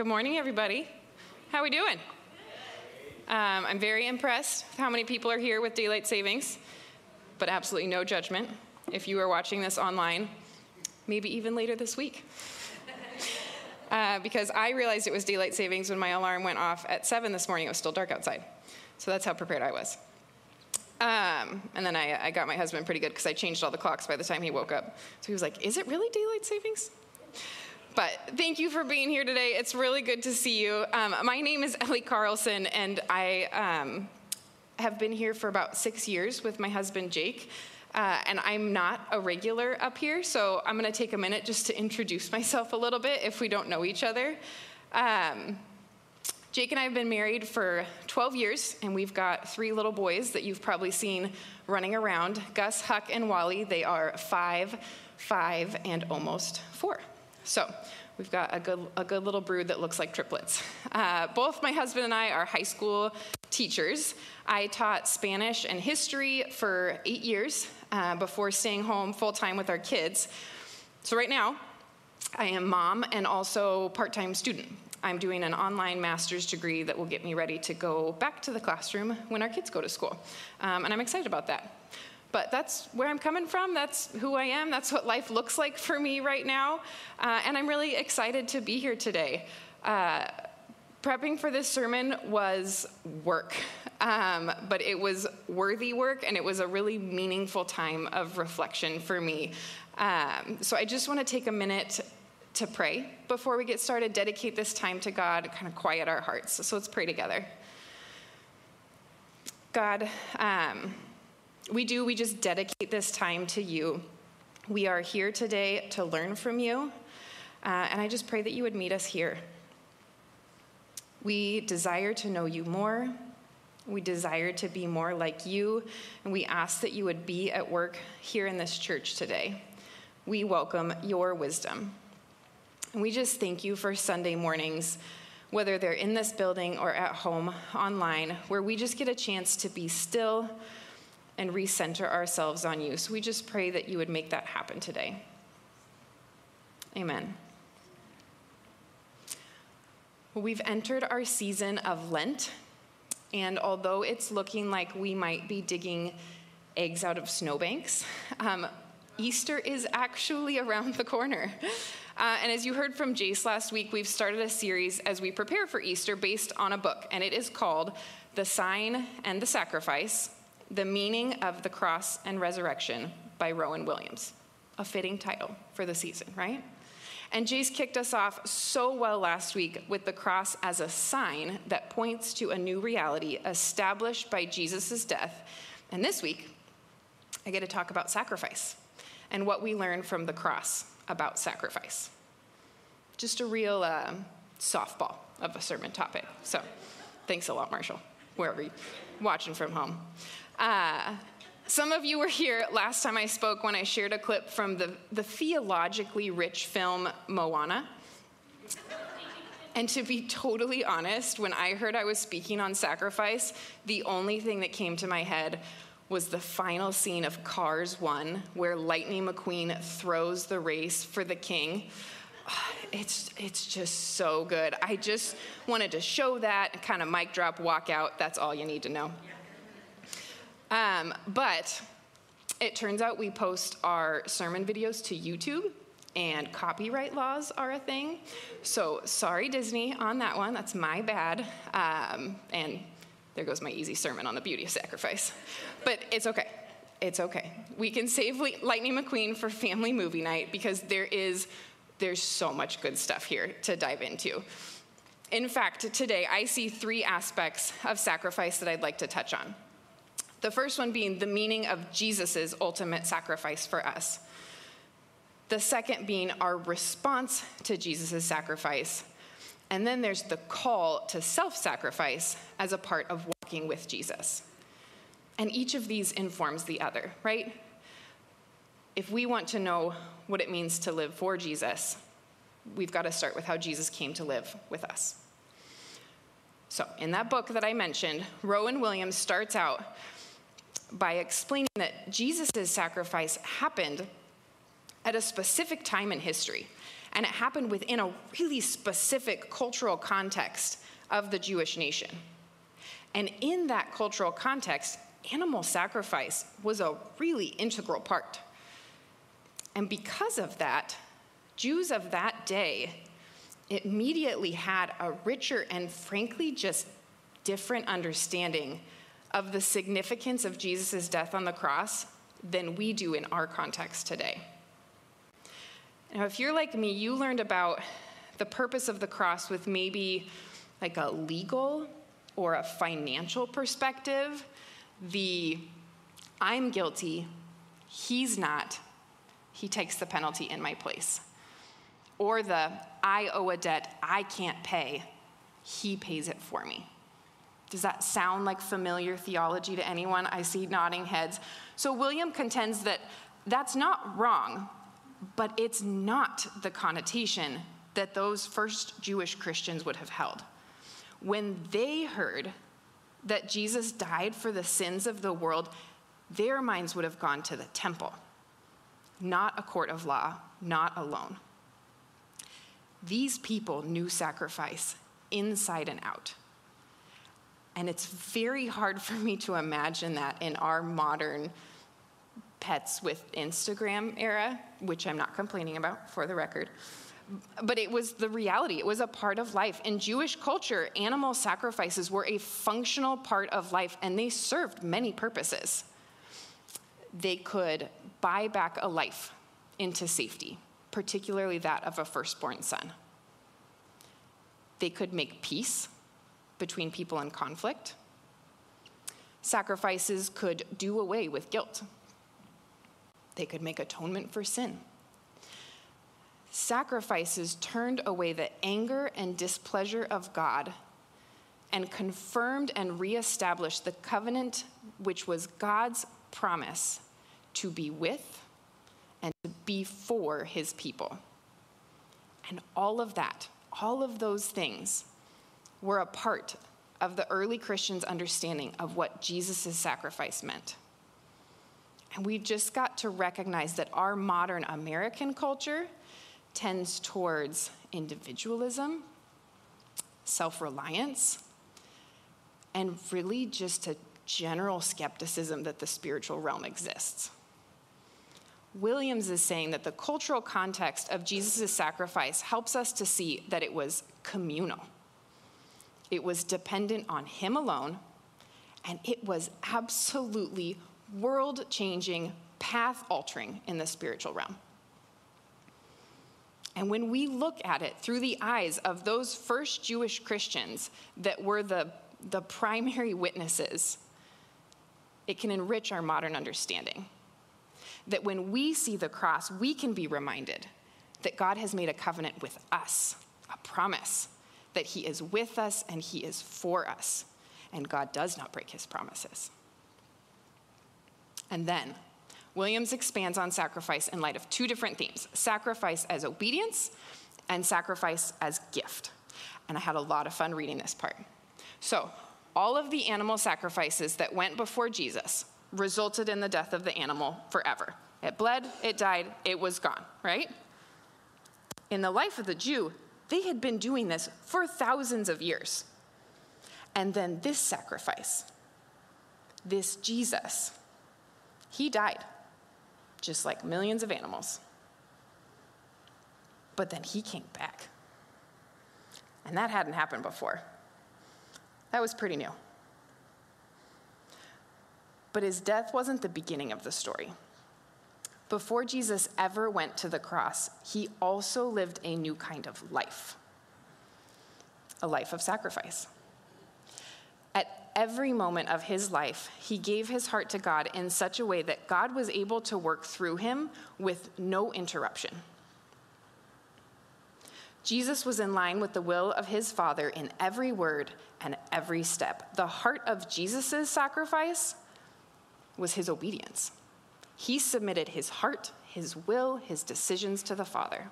Good morning, everybody. How are we doing? Um, I'm very impressed with how many people are here with daylight savings, but absolutely no judgment if you are watching this online, maybe even later this week. Uh, because I realized it was daylight savings when my alarm went off at 7 this morning. It was still dark outside. So that's how prepared I was. Um, and then I, I got my husband pretty good because I changed all the clocks by the time he woke up. So he was like, Is it really daylight savings? But thank you for being here today. It's really good to see you. Um, my name is Ellie Carlson, and I um, have been here for about six years with my husband Jake. Uh, and I'm not a regular up here, so I'm going to take a minute just to introduce myself a little bit if we don't know each other. Um, Jake and I have been married for 12 years, and we've got three little boys that you've probably seen running around Gus, Huck, and Wally. They are five, five, and almost four. So we've got a good, a good little brood that looks like triplets. Uh, both my husband and I are high school teachers. I taught Spanish and history for eight years uh, before staying home full time with our kids. So right now, I am mom and also part time student. I'm doing an online master's degree that will get me ready to go back to the classroom when our kids go to school. Um, and I'm excited about that. But that's where I'm coming from. That's who I am. That's what life looks like for me right now. Uh, and I'm really excited to be here today. Uh, prepping for this sermon was work, um, but it was worthy work and it was a really meaningful time of reflection for me. Um, so I just want to take a minute to pray before we get started, dedicate this time to God, kind of quiet our hearts. So let's pray together. God, um, we do, we just dedicate this time to you. We are here today to learn from you, uh, and I just pray that you would meet us here. We desire to know you more. We desire to be more like you, and we ask that you would be at work here in this church today. We welcome your wisdom. And we just thank you for Sunday mornings, whether they're in this building or at home online, where we just get a chance to be still and recenter ourselves on you. So we just pray that you would make that happen today. Amen. Well, we've entered our season of Lent, and although it's looking like we might be digging eggs out of snowbanks, um, Easter is actually around the corner. Uh, and as you heard from Jace last week, we've started a series as we prepare for Easter based on a book, and it is called The Sign and the Sacrifice the Meaning of the Cross and Resurrection by Rowan Williams. A fitting title for the season, right? And Jace kicked us off so well last week with the cross as a sign that points to a new reality established by Jesus' death. And this week, I get to talk about sacrifice and what we learn from the cross about sacrifice. Just a real uh, softball of a sermon topic. So thanks a lot, Marshall, wherever you're watching from home. Uh, some of you were here last time I spoke when I shared a clip from the, the theologically rich film Moana. And to be totally honest, when I heard I was speaking on sacrifice, the only thing that came to my head was the final scene of Cars 1, where Lightning McQueen throws the race for the king. It's, it's just so good. I just wanted to show that, and kind of mic drop, walk out. That's all you need to know. Um, but it turns out we post our sermon videos to YouTube, and copyright laws are a thing. So sorry, Disney, on that one. That's my bad. Um, and there goes my easy sermon on the beauty of sacrifice. But it's okay. It's okay. We can save Lightning McQueen for family movie night because there is there's so much good stuff here to dive into. In fact, today I see three aspects of sacrifice that I'd like to touch on. The first one being the meaning of Jesus' ultimate sacrifice for us. The second being our response to Jesus' sacrifice. And then there's the call to self sacrifice as a part of walking with Jesus. And each of these informs the other, right? If we want to know what it means to live for Jesus, we've got to start with how Jesus came to live with us. So, in that book that I mentioned, Rowan Williams starts out by explaining that Jesus' sacrifice happened at a specific time in history. And it happened within a really specific cultural context of the Jewish nation. And in that cultural context, animal sacrifice was a really integral part. And because of that, Jews of that day immediately had a richer and frankly just different understanding of the significance of Jesus' death on the cross than we do in our context today. Now, if you're like me, you learned about the purpose of the cross with maybe like a legal or a financial perspective. The I'm guilty, he's not, he takes the penalty in my place. Or the I owe a debt I can't pay, he pays it for me. Does that sound like familiar theology to anyone? I see nodding heads. So William contends that that's not wrong, but it's not the connotation that those first Jewish Christians would have held. When they heard that Jesus died for the sins of the world, their minds would have gone to the temple, not a court of law, not alone. These people knew sacrifice inside and out. And it's very hard for me to imagine that in our modern pets with Instagram era, which I'm not complaining about for the record. But it was the reality, it was a part of life. In Jewish culture, animal sacrifices were a functional part of life and they served many purposes. They could buy back a life into safety, particularly that of a firstborn son. They could make peace between people in conflict. Sacrifices could do away with guilt they could make atonement for sin. Sacrifices turned away the anger and displeasure of God and confirmed and reestablished the covenant which was God's promise to be with and to be for his people. And all of that, all of those things, were a part of the early Christians' understanding of what Jesus' sacrifice meant. And we just got to recognize that our modern American culture tends towards individualism, self reliance, and really just a general skepticism that the spiritual realm exists. Williams is saying that the cultural context of Jesus' sacrifice helps us to see that it was communal. It was dependent on him alone, and it was absolutely world changing, path altering in the spiritual realm. And when we look at it through the eyes of those first Jewish Christians that were the, the primary witnesses, it can enrich our modern understanding. That when we see the cross, we can be reminded that God has made a covenant with us, a promise that He is with us and He is for us. And God does not break His promises. And then, Williams expands on sacrifice in light of two different themes sacrifice as obedience and sacrifice as gift. And I had a lot of fun reading this part. So, all of the animal sacrifices that went before Jesus resulted in the death of the animal forever. It bled, it died, it was gone, right? In the life of the Jew, they had been doing this for thousands of years. And then this sacrifice, this Jesus, he died, just like millions of animals. But then he came back. And that hadn't happened before. That was pretty new. But his death wasn't the beginning of the story. Before Jesus ever went to the cross, he also lived a new kind of life a life of sacrifice At every moment of his life, he gave his heart to God in such a way that God was able to work through him with no interruption. Jesus was in line with the will of his Father in every word and every step. The heart of Jesus' sacrifice was his obedience. He submitted his heart, his will, his decisions to the Father.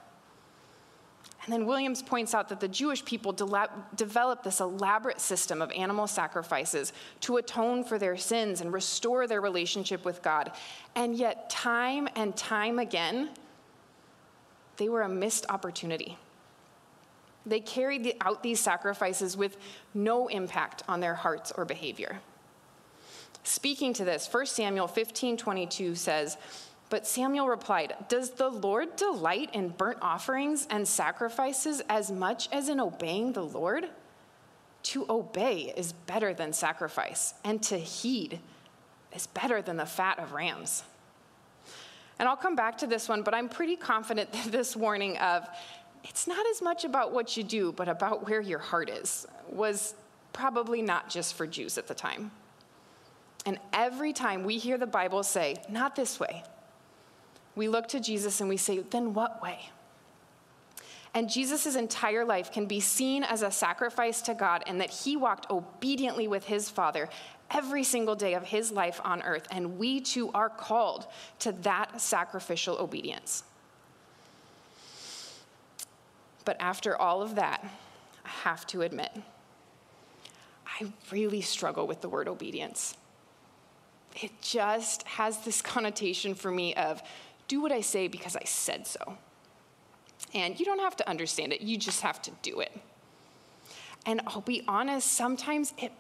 And then Williams points out that the Jewish people de- developed this elaborate system of animal sacrifices to atone for their sins and restore their relationship with God. And yet, time and time again, they were a missed opportunity. They carried out these sacrifices with no impact on their hearts or behavior. Speaking to this, 1 Samuel 15 22 says, But Samuel replied, Does the Lord delight in burnt offerings and sacrifices as much as in obeying the Lord? To obey is better than sacrifice, and to heed is better than the fat of rams. And I'll come back to this one, but I'm pretty confident that this warning of it's not as much about what you do, but about where your heart is was probably not just for Jews at the time. And every time we hear the Bible say, not this way, we look to Jesus and we say, then what way? And Jesus' entire life can be seen as a sacrifice to God, and that he walked obediently with his Father every single day of his life on earth. And we too are called to that sacrificial obedience. But after all of that, I have to admit, I really struggle with the word obedience. It just has this connotation for me of do what I say because I said so. And you don't have to understand it, you just have to do it. And I'll be honest, sometimes it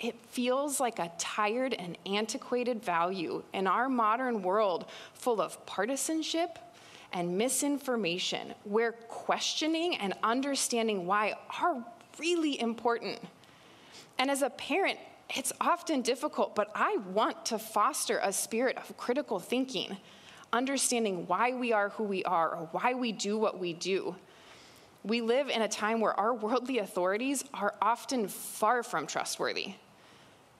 it feels like a tired and antiquated value in our modern world full of partisanship and misinformation, where questioning and understanding why are really important. And as a parent, it's often difficult, but I want to foster a spirit of critical thinking, understanding why we are who we are or why we do what we do. We live in a time where our worldly authorities are often far from trustworthy.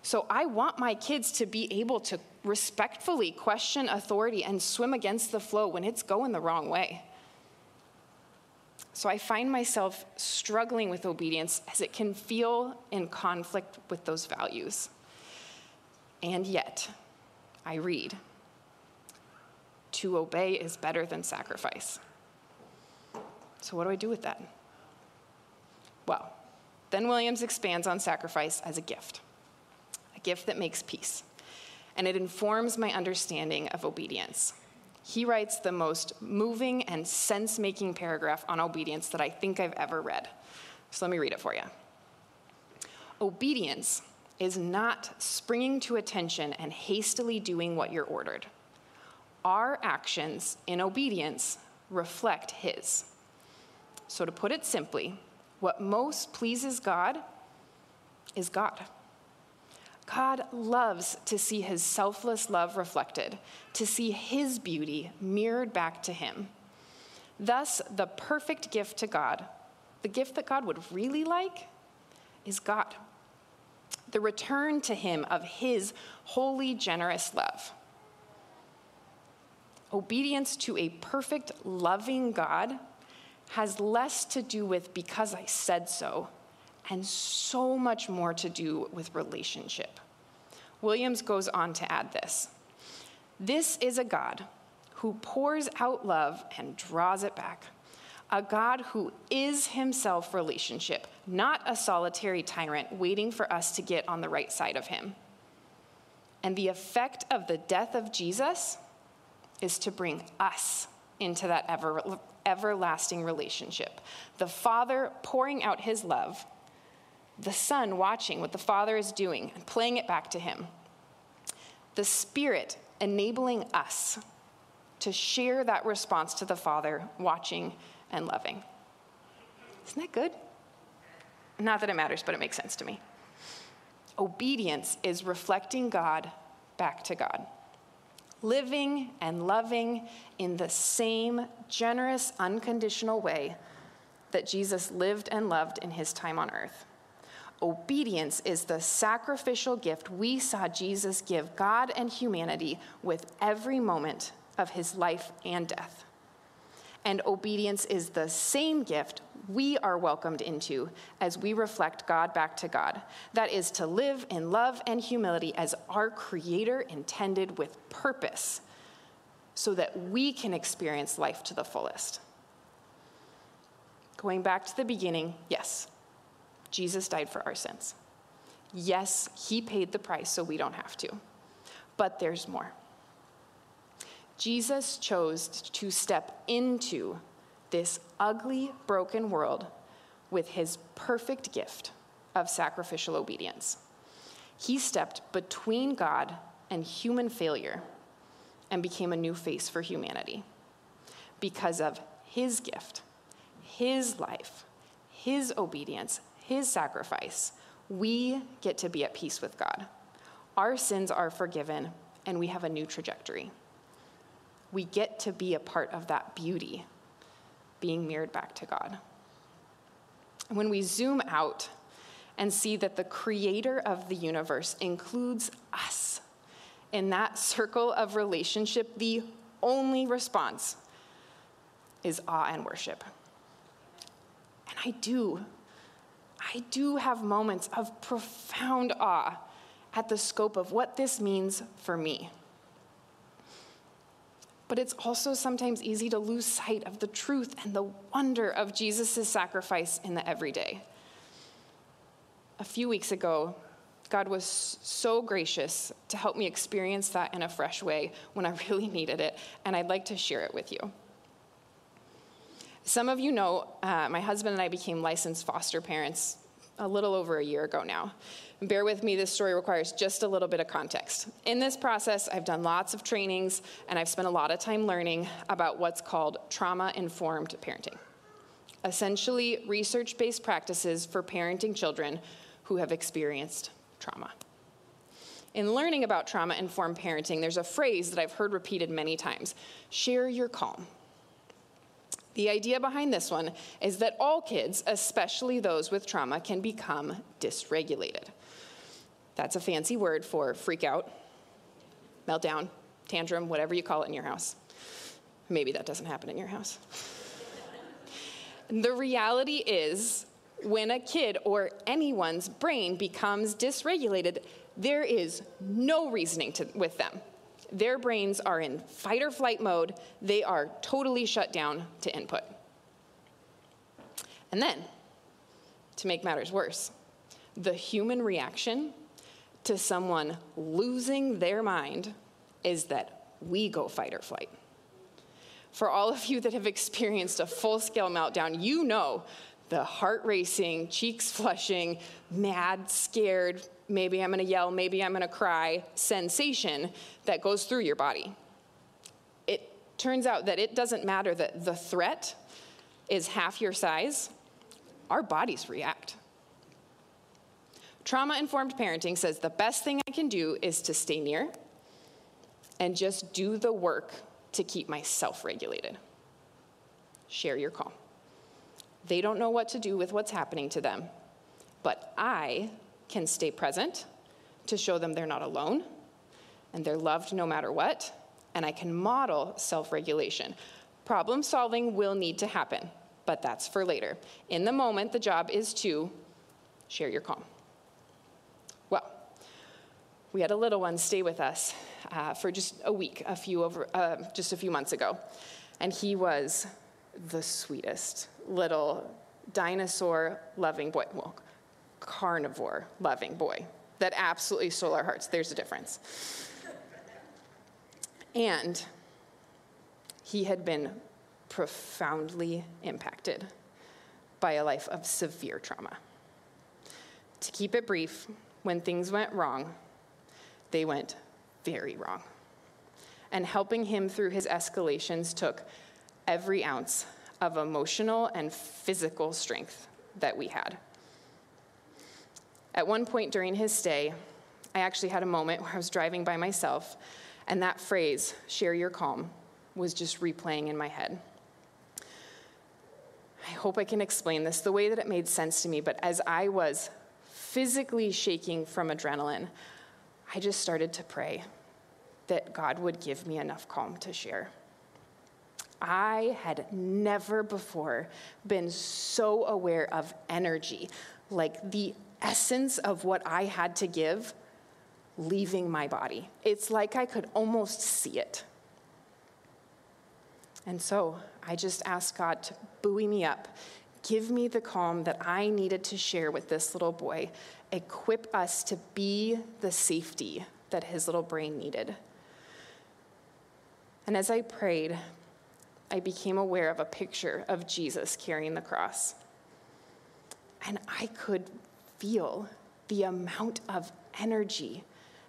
So I want my kids to be able to respectfully question authority and swim against the flow when it's going the wrong way. So I find myself struggling with obedience as it can feel in conflict with those values. And yet, I read to obey is better than sacrifice. So, what do I do with that? Well, then Williams expands on sacrifice as a gift a gift that makes peace, and it informs my understanding of obedience. He writes the most moving and sense making paragraph on obedience that I think I've ever read. So let me read it for you. Obedience is not springing to attention and hastily doing what you're ordered. Our actions in obedience reflect His. So, to put it simply, what most pleases God is God. God loves to see his selfless love reflected, to see his beauty mirrored back to him. Thus, the perfect gift to God, the gift that God would really like, is God. The return to him of his holy, generous love. Obedience to a perfect, loving God has less to do with because I said so and so much more to do with relationship. Williams goes on to add this This is a God who pours out love and draws it back. A God who is himself relationship, not a solitary tyrant waiting for us to get on the right side of him. And the effect of the death of Jesus is to bring us into that ever, everlasting relationship. The Father pouring out his love the Son watching what the Father is doing and playing it back to him, the Spirit enabling us to share that response to the Father, watching and loving. Isn't that good? Not that it matters, but it makes sense to me. Obedience is reflecting God back to God, living and loving in the same generous, unconditional way that Jesus lived and loved in his time on earth. Obedience is the sacrificial gift we saw Jesus give God and humanity with every moment of his life and death. And obedience is the same gift we are welcomed into as we reflect God back to God. That is to live in love and humility as our Creator intended with purpose so that we can experience life to the fullest. Going back to the beginning, yes, Jesus died for our sins. Yes, he paid the price so we don't have to. But there's more. Jesus chose to step into this ugly, broken world with his perfect gift of sacrificial obedience. He stepped between God and human failure and became a new face for humanity because of his gift, his life, his obedience, his sacrifice. We get to be at peace with God. Our sins are forgiven, and we have a new trajectory. We get to be a part of that beauty being mirrored back to God. When we zoom out and see that the creator of the universe includes us in that circle of relationship, the only response is awe and worship. And I do, I do have moments of profound awe at the scope of what this means for me. But it's also sometimes easy to lose sight of the truth and the wonder of Jesus' sacrifice in the everyday. A few weeks ago, God was so gracious to help me experience that in a fresh way when I really needed it, and I'd like to share it with you. Some of you know uh, my husband and I became licensed foster parents a little over a year ago now. Bear with me, this story requires just a little bit of context. In this process, I've done lots of trainings and I've spent a lot of time learning about what's called trauma informed parenting. Essentially, research based practices for parenting children who have experienced trauma. In learning about trauma informed parenting, there's a phrase that I've heard repeated many times share your calm. The idea behind this one is that all kids, especially those with trauma, can become dysregulated. That's a fancy word for freak out, meltdown, tantrum, whatever you call it in your house. Maybe that doesn't happen in your house. the reality is, when a kid or anyone's brain becomes dysregulated, there is no reasoning to, with them. Their brains are in fight or flight mode, they are totally shut down to input. And then, to make matters worse, the human reaction to someone losing their mind is that we go fight or flight. For all of you that have experienced a full scale meltdown, you know the heart racing, cheeks flushing, mad, scared, maybe I'm gonna yell, maybe I'm gonna cry sensation that goes through your body. It turns out that it doesn't matter that the threat is half your size, our bodies react. Trauma informed parenting says the best thing I can do is to stay near and just do the work to keep myself regulated. Share your calm. They don't know what to do with what's happening to them, but I can stay present to show them they're not alone and they're loved no matter what, and I can model self regulation. Problem solving will need to happen, but that's for later. In the moment, the job is to share your calm. Well, we had a little one stay with us uh, for just a week, a few over, uh, just a few months ago, and he was the sweetest little dinosaur loving boy, well, carnivore loving boy that absolutely stole our hearts. There's a difference. And he had been profoundly impacted by a life of severe trauma. To keep it brief, when things went wrong, they went very wrong. And helping him through his escalations took every ounce of emotional and physical strength that we had. At one point during his stay, I actually had a moment where I was driving by myself, and that phrase, share your calm, was just replaying in my head. I hope I can explain this the way that it made sense to me, but as I was physically shaking from adrenaline, I just started to pray that God would give me enough calm to share. I had never before been so aware of energy, like the essence of what I had to give leaving my body. It's like I could almost see it. And so I just asked God to buoy me up Give me the calm that I needed to share with this little boy. Equip us to be the safety that his little brain needed. And as I prayed, I became aware of a picture of Jesus carrying the cross. And I could feel the amount of energy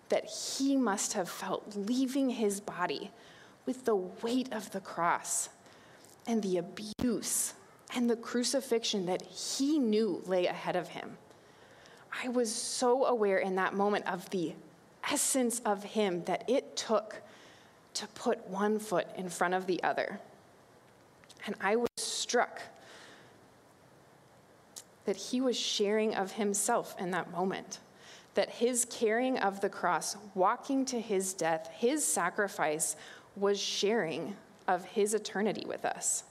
that he must have felt leaving his body with the weight of the cross and the abuse and the crucifixion that he knew lay ahead of him. I was so aware in that moment of the essence of him that it took to put one foot in front of the other. And I was struck that he was sharing of himself in that moment. That his carrying of the cross, walking to his death, his sacrifice, was sharing of his eternity with us.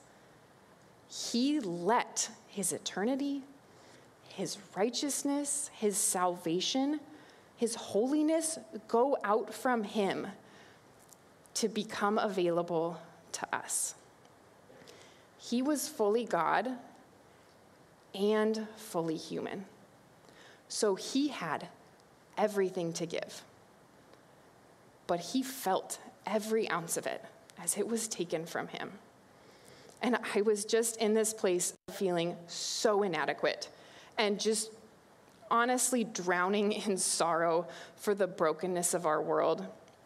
He let his eternity, his righteousness, his salvation, his holiness go out from him to become available to us. He was fully God and fully human. So he had everything to give. But he felt every ounce of it as it was taken from him. And I was just in this place of feeling so inadequate and just honestly drowning in sorrow for the brokenness of our world.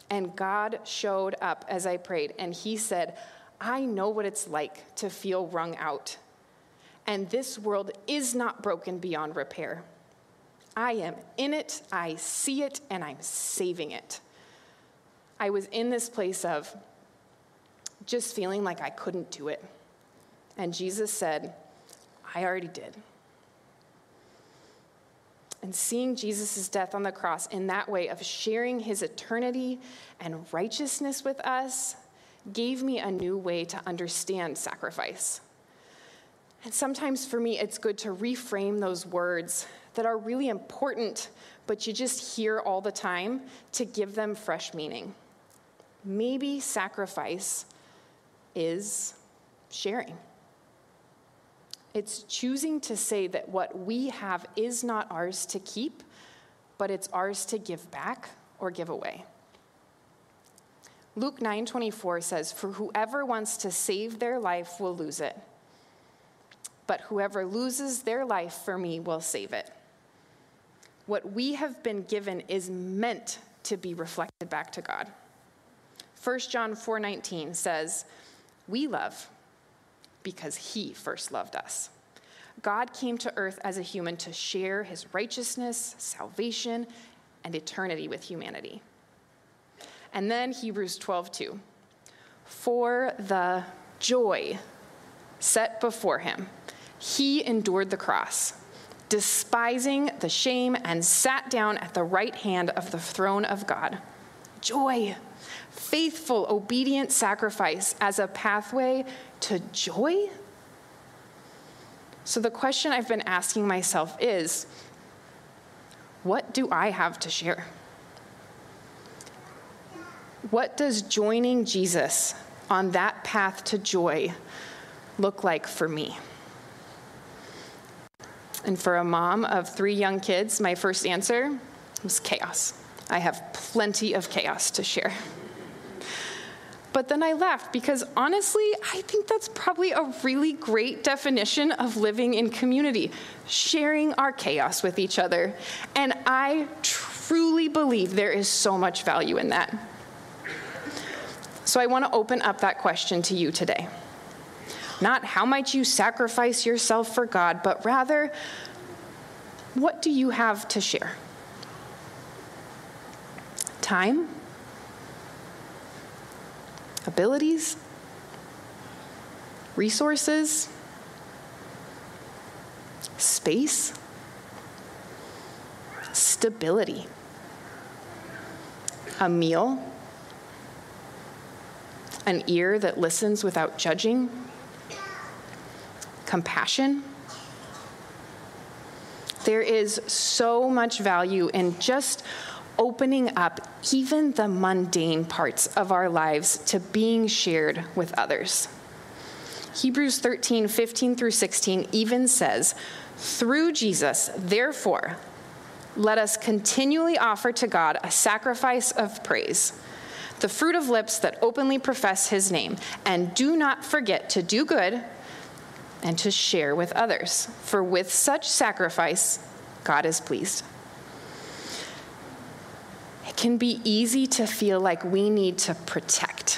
And God showed up as I prayed, and He said, I know what it's like to feel wrung out. And this world is not broken beyond repair. I am in it, I see it, and I'm saving it. I was in this place of just feeling like I couldn't do it. And Jesus said, I already did. And seeing Jesus' death on the cross in that way of sharing his eternity and righteousness with us gave me a new way to understand sacrifice. And sometimes for me, it's good to reframe those words that are really important, but you just hear all the time to give them fresh meaning. Maybe sacrifice is sharing. It's choosing to say that what we have is not ours to keep, but it's ours to give back or give away. Luke 9:24 says, "For whoever wants to save their life will lose it, but whoever loses their life for me will save it." What we have been given is meant to be reflected back to God. 1 John 4:19 says, "We love because he first loved us." God came to earth as a human to share his righteousness, salvation, and eternity with humanity. And then Hebrews 12:2. For the joy set before him, he endured the cross, despising the shame, and sat down at the right hand of the throne of God. Joy, faithful, obedient sacrifice as a pathway to joy. So the question I've been asking myself is what do I have to share? What does joining Jesus on that path to joy look like for me? And for a mom of three young kids, my first answer was chaos. I have plenty of chaos to share. But then I laughed because honestly, I think that's probably a really great definition of living in community, sharing our chaos with each other. And I truly believe there is so much value in that. So I want to open up that question to you today. Not how might you sacrifice yourself for God, but rather, what do you have to share? Time? Abilities? Resources? Space? Stability? A meal? An ear that listens without judging, compassion. There is so much value in just opening up even the mundane parts of our lives to being shared with others. Hebrews 13, 15 through 16 even says, Through Jesus, therefore, let us continually offer to God a sacrifice of praise the fruit of lips that openly profess his name, and do not forget to do good and to share with others, for with such sacrifice, God is pleased. It can be easy to feel like we need to protect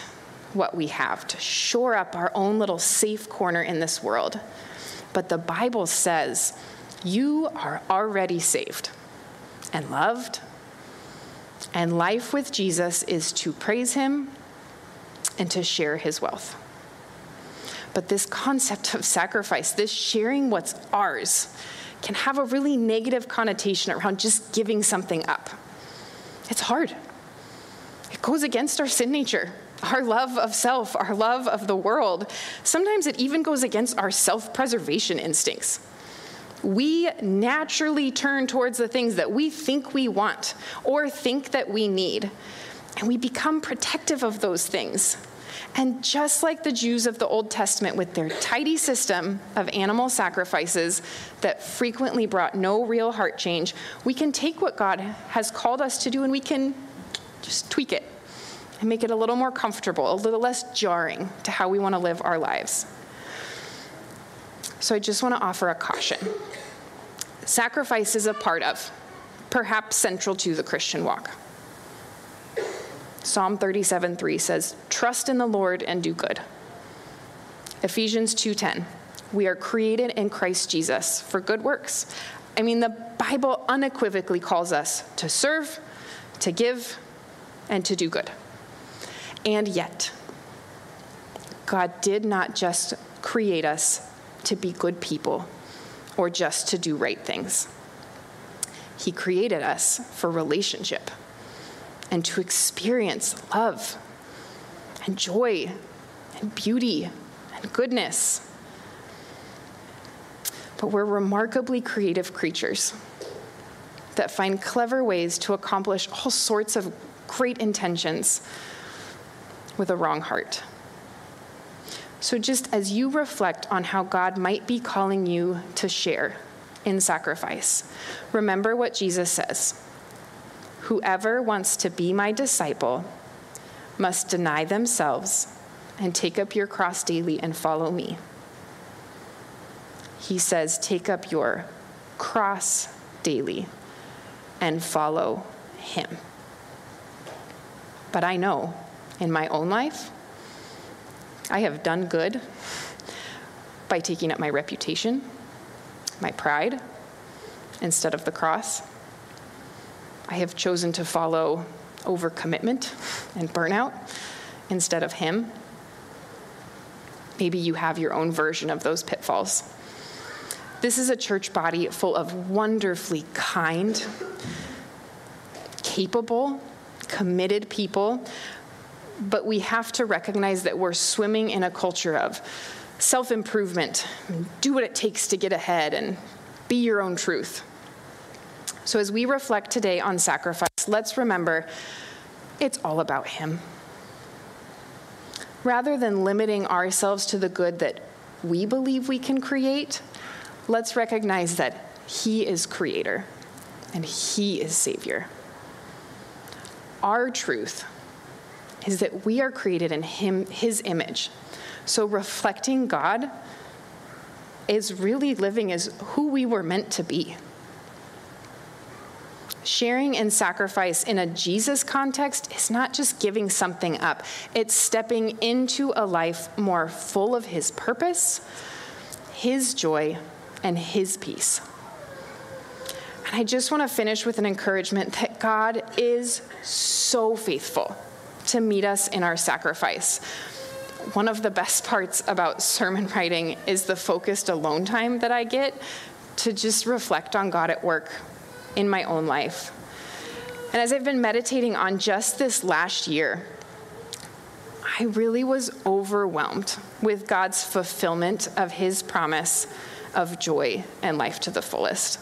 what we have, to shore up our own little safe corner in this world. But the Bible says you are already saved and loved. And life with Jesus is to praise him and to share his wealth. But this concept of sacrifice, this sharing what's ours, can have a really negative connotation around just giving something up. It's hard. It goes against our sin nature, our love of self, our love of the world. Sometimes it even goes against our self preservation instincts. We naturally turn towards the things that we think we want or think that we need, and we become protective of those things. And just like the Jews of the Old Testament, with their tidy system of animal sacrifices that frequently brought no real heart change, we can take what God has called us to do and we can just tweak it and make it a little more comfortable, a little less jarring to how we want to live our lives. So I just want to offer a caution. Sacrifice is a part of, perhaps central to the Christian walk. Psalm 37 3 says, Trust in the Lord and do good. Ephesians 2:10, we are created in Christ Jesus for good works. I mean, the Bible unequivocally calls us to serve, to give, and to do good. And yet, God did not just create us to be good people or just to do right things. He created us for relationship and to experience love and joy and beauty and goodness. But we're remarkably creative creatures that find clever ways to accomplish all sorts of great intentions with a wrong heart. So, just as you reflect on how God might be calling you to share in sacrifice, remember what Jesus says Whoever wants to be my disciple must deny themselves and take up your cross daily and follow me. He says, Take up your cross daily and follow him. But I know in my own life, I have done good by taking up my reputation, my pride, instead of the cross. I have chosen to follow overcommitment and burnout instead of Him. Maybe you have your own version of those pitfalls. This is a church body full of wonderfully kind, capable, committed people, but we have to recognize that we're swimming in a culture of self improvement, do what it takes to get ahead, and be your own truth. So, as we reflect today on sacrifice, let's remember it's all about Him. Rather than limiting ourselves to the good that we believe we can create, let's recognize that He is Creator and He is Savior. Our truth is that we are created in Him, His image. So, reflecting God is really living as who we were meant to be. Sharing and sacrifice in a Jesus context is not just giving something up, it's stepping into a life more full of His purpose, His joy, and His peace. And I just want to finish with an encouragement that God is so faithful to meet us in our sacrifice. One of the best parts about sermon writing is the focused alone time that I get to just reflect on God at work in my own life. And as I've been meditating on just this last year, I really was overwhelmed with God's fulfillment of his promise of joy and life to the fullest.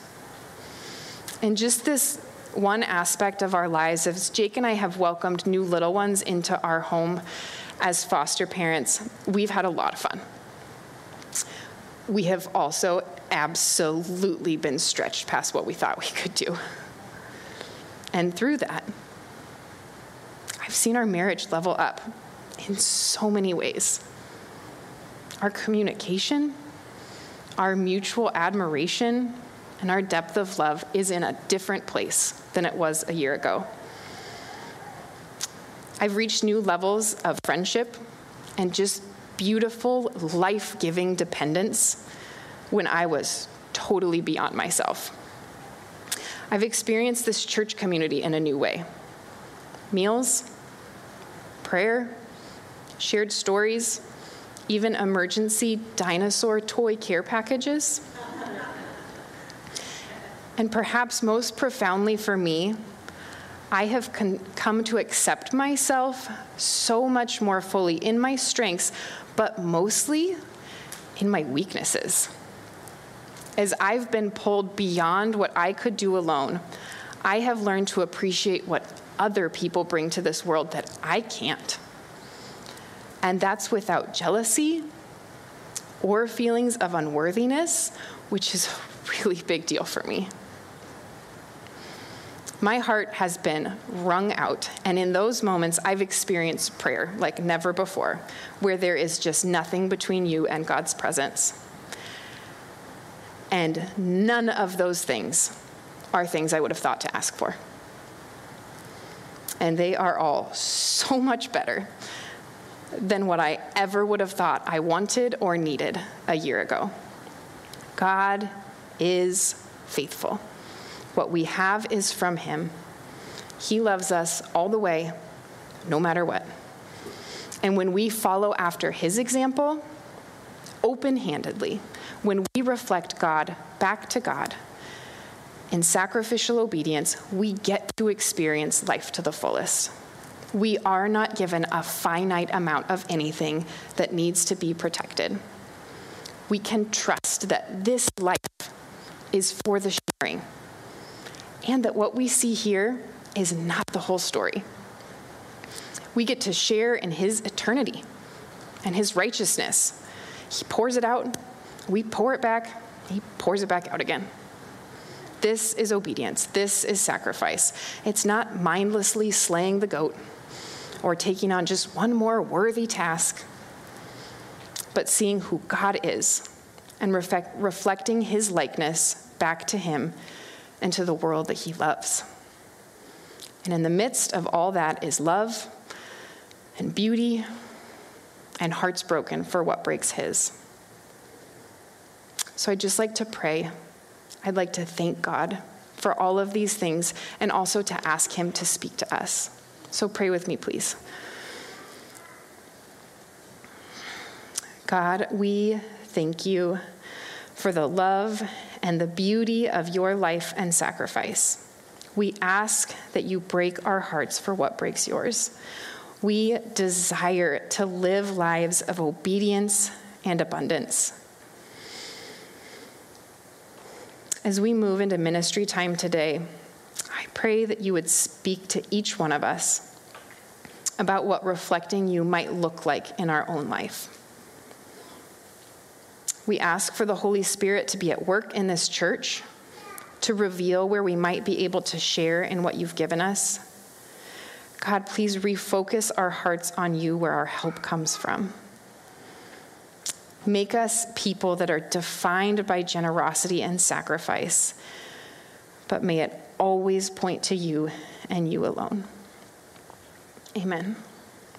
And just this one aspect of our lives, is Jake and I have welcomed new little ones into our home as foster parents, we've had a lot of fun. We have also absolutely been stretched past what we thought we could do. And through that, I've seen our marriage level up in so many ways. Our communication, our mutual admiration, and our depth of love is in a different place than it was a year ago. I've reached new levels of friendship and just beautiful, life giving dependence when I was totally beyond myself. I've experienced this church community in a new way meals, prayer, shared stories, even emergency dinosaur toy care packages. And perhaps most profoundly for me, I have con- come to accept myself so much more fully in my strengths, but mostly in my weaknesses. As I've been pulled beyond what I could do alone, I have learned to appreciate what other people bring to this world that I can't. And that's without jealousy or feelings of unworthiness, which is a really big deal for me. My heart has been wrung out, and in those moments, I've experienced prayer like never before, where there is just nothing between you and God's presence. And none of those things are things I would have thought to ask for. And they are all so much better than what I ever would have thought I wanted or needed a year ago. God is faithful. What we have is from Him. He loves us all the way, no matter what. And when we follow after His example, open handedly, when we reflect God back to God in sacrificial obedience, we get to experience life to the fullest. We are not given a finite amount of anything that needs to be protected. We can trust that this life is for the sharing and that what we see here is not the whole story. We get to share in his eternity and his righteousness. He pours it out, we pour it back, he pours it back out again. This is obedience. This is sacrifice. It's not mindlessly slaying the goat or taking on just one more worthy task, but seeing who God is and reflect, reflecting his likeness back to him and to the world that he loves. And in the midst of all that is love and beauty and hearts broken for what breaks his. So I'd just like to pray. I'd like to thank God for all of these things and also to ask him to speak to us. So pray with me, please. God, we thank you for the love and the beauty of your life and sacrifice. We ask that you break our hearts for what breaks yours. We desire to live lives of obedience and abundance. As we move into ministry time today, I pray that you would speak to each one of us about what reflecting you might look like in our own life. We ask for the Holy Spirit to be at work in this church, to reveal where we might be able to share in what you've given us. God, please refocus our hearts on you where our help comes from. Make us people that are defined by generosity and sacrifice, but may it always point to you and you alone. Amen.